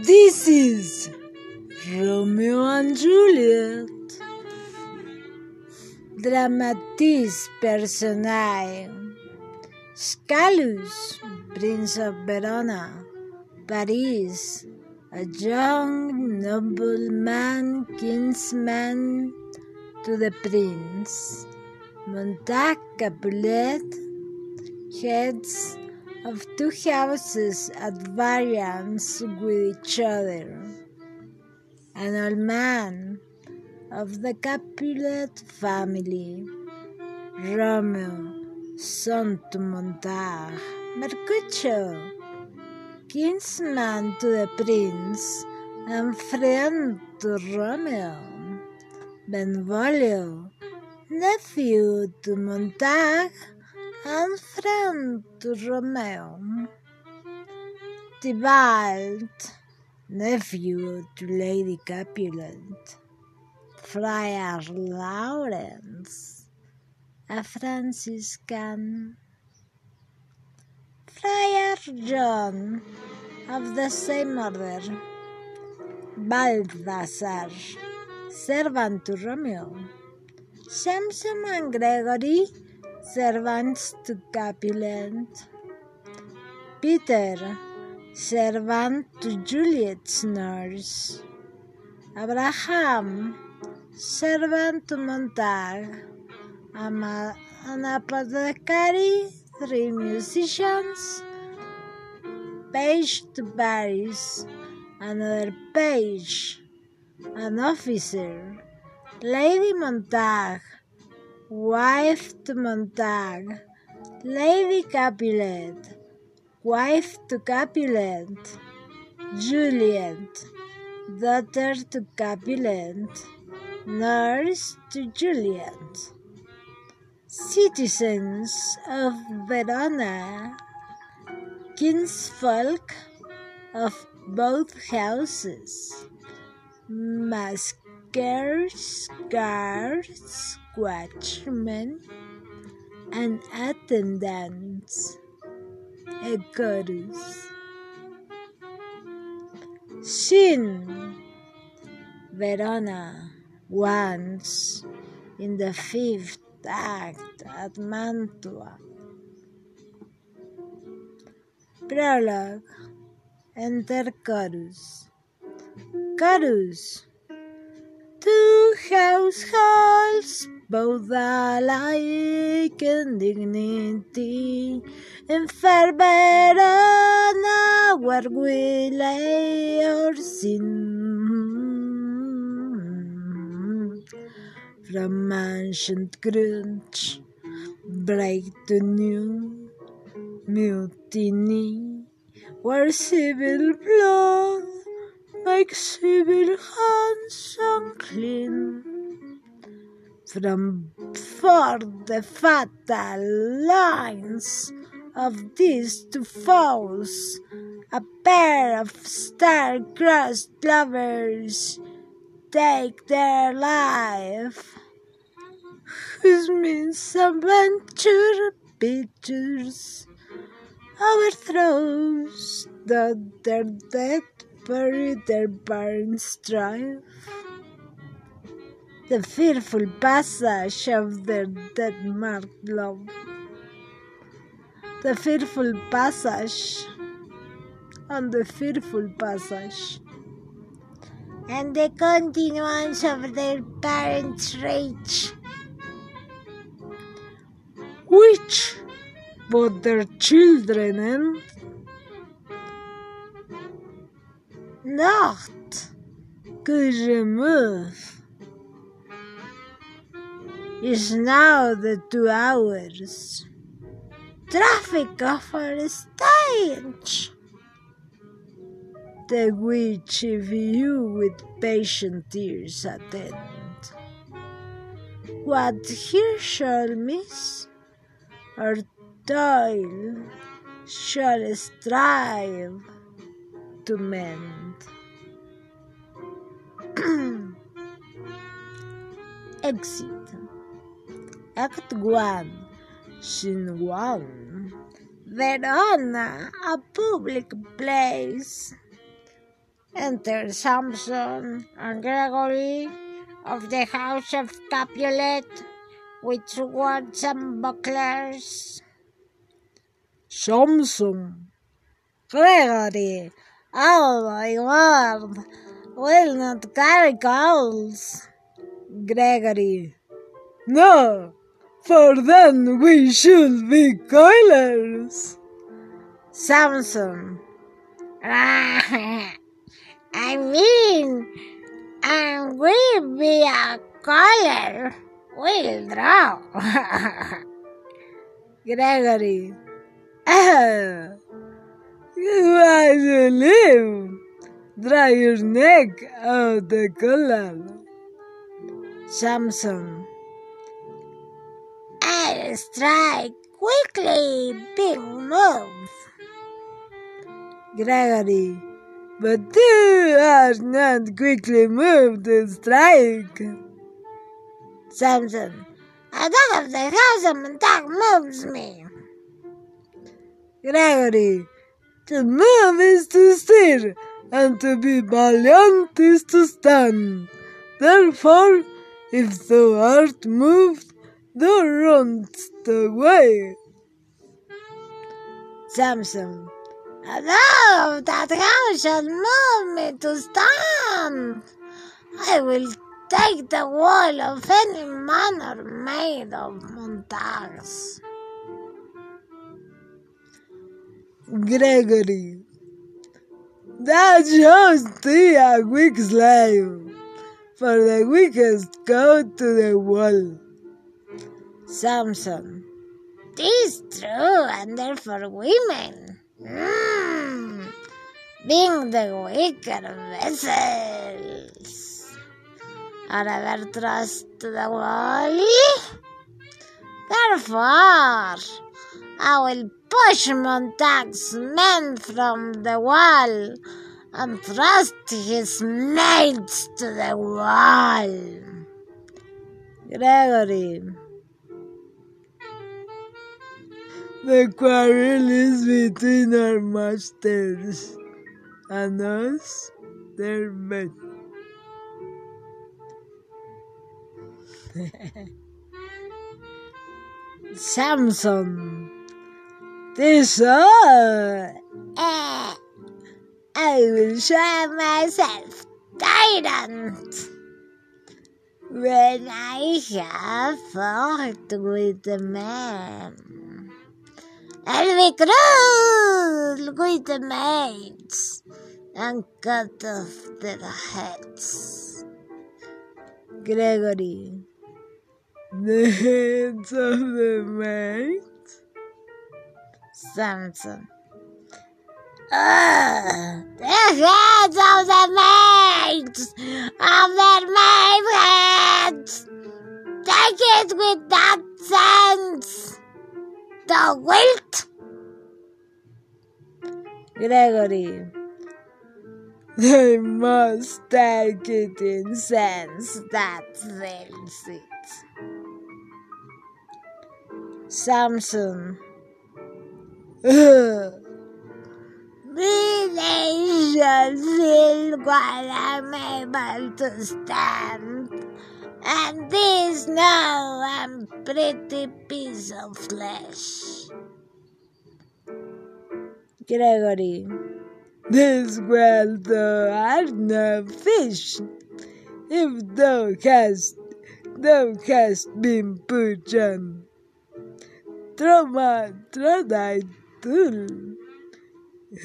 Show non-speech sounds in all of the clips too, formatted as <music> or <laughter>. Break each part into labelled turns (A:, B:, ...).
A: This is Romeo and Juliet. Dramatis personae. Scalus, Prince of Verona, Paris, a young nobleman, kinsman to the prince. Montag Capulet, heads of two houses at variance with each other. An old man of the Capulet family, Romeo, son to Montag, Mercutio, kinsman to the prince and friend to Romeo, Benvolio, nephew to Montag and friend to Romeo, Tybalt, nephew to Lady Capulet, Friar Lawrence, a Franciscan, Friar John. Of the same order, Balthazar, servant to Romeo, Samson and Gregory, servants to Capulet, Peter, servant to Juliet's nurse, Abraham, servant to Montag, Ama- an apothecary, three musicians, page to Paris, another page, an officer, Lady Montag, wife to Montag, Lady Capulet, wife to Capulet, Juliet, daughter to Capulet, nurse to Juliet. Citizens of Verona, kinsfolk of both houses, maskers, guards, watchmen, and attendants. A chorus. Scene Verona once in the fifth act at Mantua. Prologue Enter chorus. Chorus households, both alike in dignity, in fair Verona, where we lay our sin. From ancient grudge, break to new mutiny, where civil blood makes civil hands unclean. From forth the fatal lines of these two foes, a pair of star-crossed lovers take their life, whose means adventure pictures overthrows, the, their dead bury their barren strife. The fearful passage of their dead marked love. The fearful passage on the fearful passage. And the continuance of their parents' rage. Which but their children and not could remove is now the two hours traffic of our stage the which you with patient ears attend. What here shall miss or toil shall strive to mend. <clears throat> Exit. Act 1. Scene 1. Verona, a public place.
B: enter Samson and Gregory of the house of Capulet with swords and bucklers.
A: Samson, Gregory, oh my word, will not carry coals. Gregory, no, for then we should be coilers.
B: Samson, <laughs> I mean, and we be a color will draw. <laughs>
A: Gregory, <laughs> oh. Ah, you live. Dry your neck out the collar.
B: Samson, I'll strike quickly, big move.
A: Gregory, but you are not quickly moved to strike.
B: Samson, a dog of the house of Montague moves me.
A: Gregory, to move is to steer, and to be valiant is to stand. Therefore, if thou art moved, thou runnest away.
B: Samson, dog that thou shalt move me to stand. I will take the wall of any man or maid of Montagues.
A: Gregory, thou shalt be a weak slave, for the weakest go to the wall.
B: Samson, tis true, and therefore women, mm, being the weaker vessels, are ever thrust to the wall. Therefore, I will push Montague's men from the wall and thrust his mates to the wall.
A: Gregory, the quarrel is between our masters and us, their men. <laughs> Samson, this.
B: Eh,
A: I will show myself
B: tyrant
A: when I have fought with the men.
B: I'll be cruel with the maids and cut off their heads.
A: Gregory, the heads of the maids?
B: Samson. Ugh, the heads of the maids of their maid heads. Take it with that sense. The wilt.
A: Gregory, they must take it in sense that wills it. Samson,
B: While I'm able to stand. And this now I'm pretty piece of flesh.
A: Gregory, this well thou art no fish. If thou hast, thou hast been put on. My, throw thy tool. <laughs>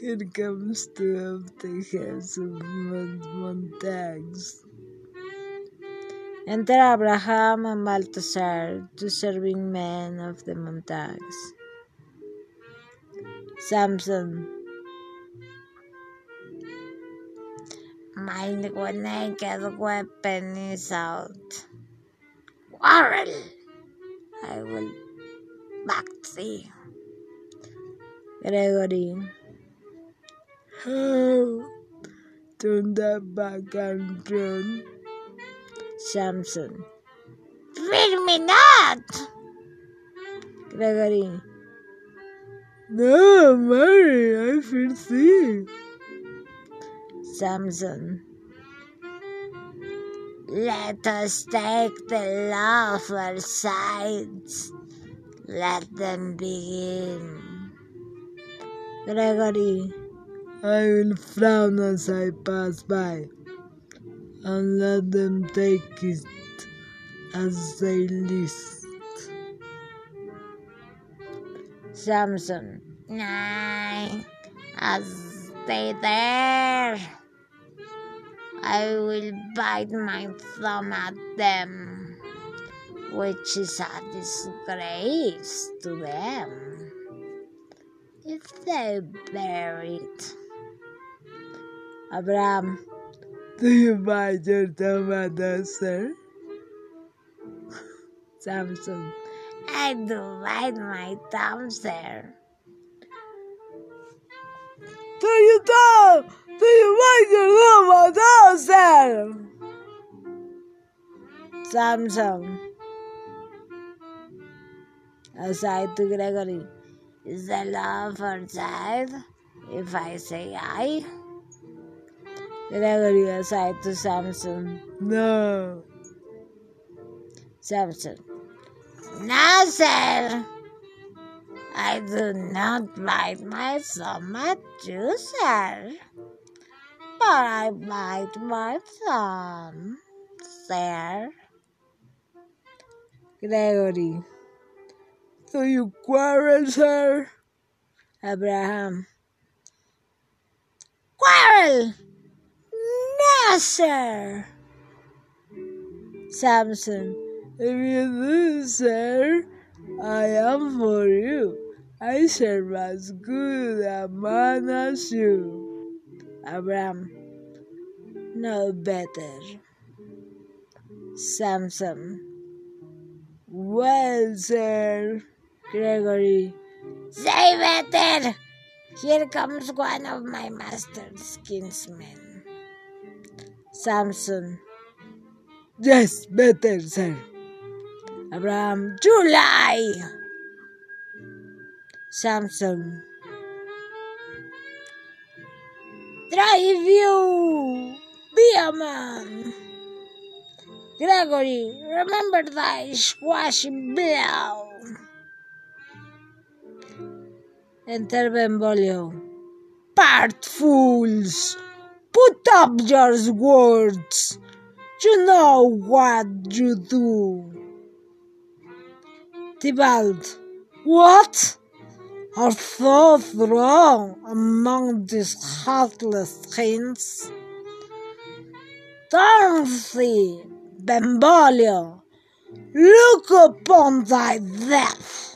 A: Here comes two of the heads of Mont- Montagues. Enter Abraham and Balthasar, two serving men of the Montags. Samson,
B: My naked weapon is out. Quarrel! I will back thee.
A: Gregory. How? Turn that back and run. Samson.
B: Fear me not!
A: Gregory. No, Mary, I fear thee.
B: Samson. Let us take the lawful sides. Let them begin.
A: Gregory, I will frown as I pass by, and let them take it as they list.
B: Samson, nay, as stay there. I will bite my thumb at them, which is a disgrace to them they bear it. Abraham,
A: do you bite your thumb sir?
B: Samson, I do bite my thumb, sir.
A: Do you thumb? Do you bite your thumb sir?
B: Samson, aside to Gregory, is the for child if I say I? Gregory aside to Samson.
A: No.
B: Samson. No, sir. I do not bite my thumb at you, sir. But I bite my thumb, sir.
A: Gregory. Do you quarrel, sir?
B: Abraham. Quarrel! No, sir. Samson.
A: If you do, sir, I am for you. I serve as good a man as you.
B: Abraham. No better. Samson.
A: Well, sir.
B: Gregory. Say better! Here comes one of my master's kinsmen. Samson.
A: Yes, better, sir.
B: Abraham. July! Samson. Drive you! Be a man! Gregory, remember thy squashy blow! Enter Benvolio. Part fools! Put up your words! You know what you do. Tybalt. What? Are thoughts wrong among these heartless things? Dorothy, Benvolio, look upon thy death!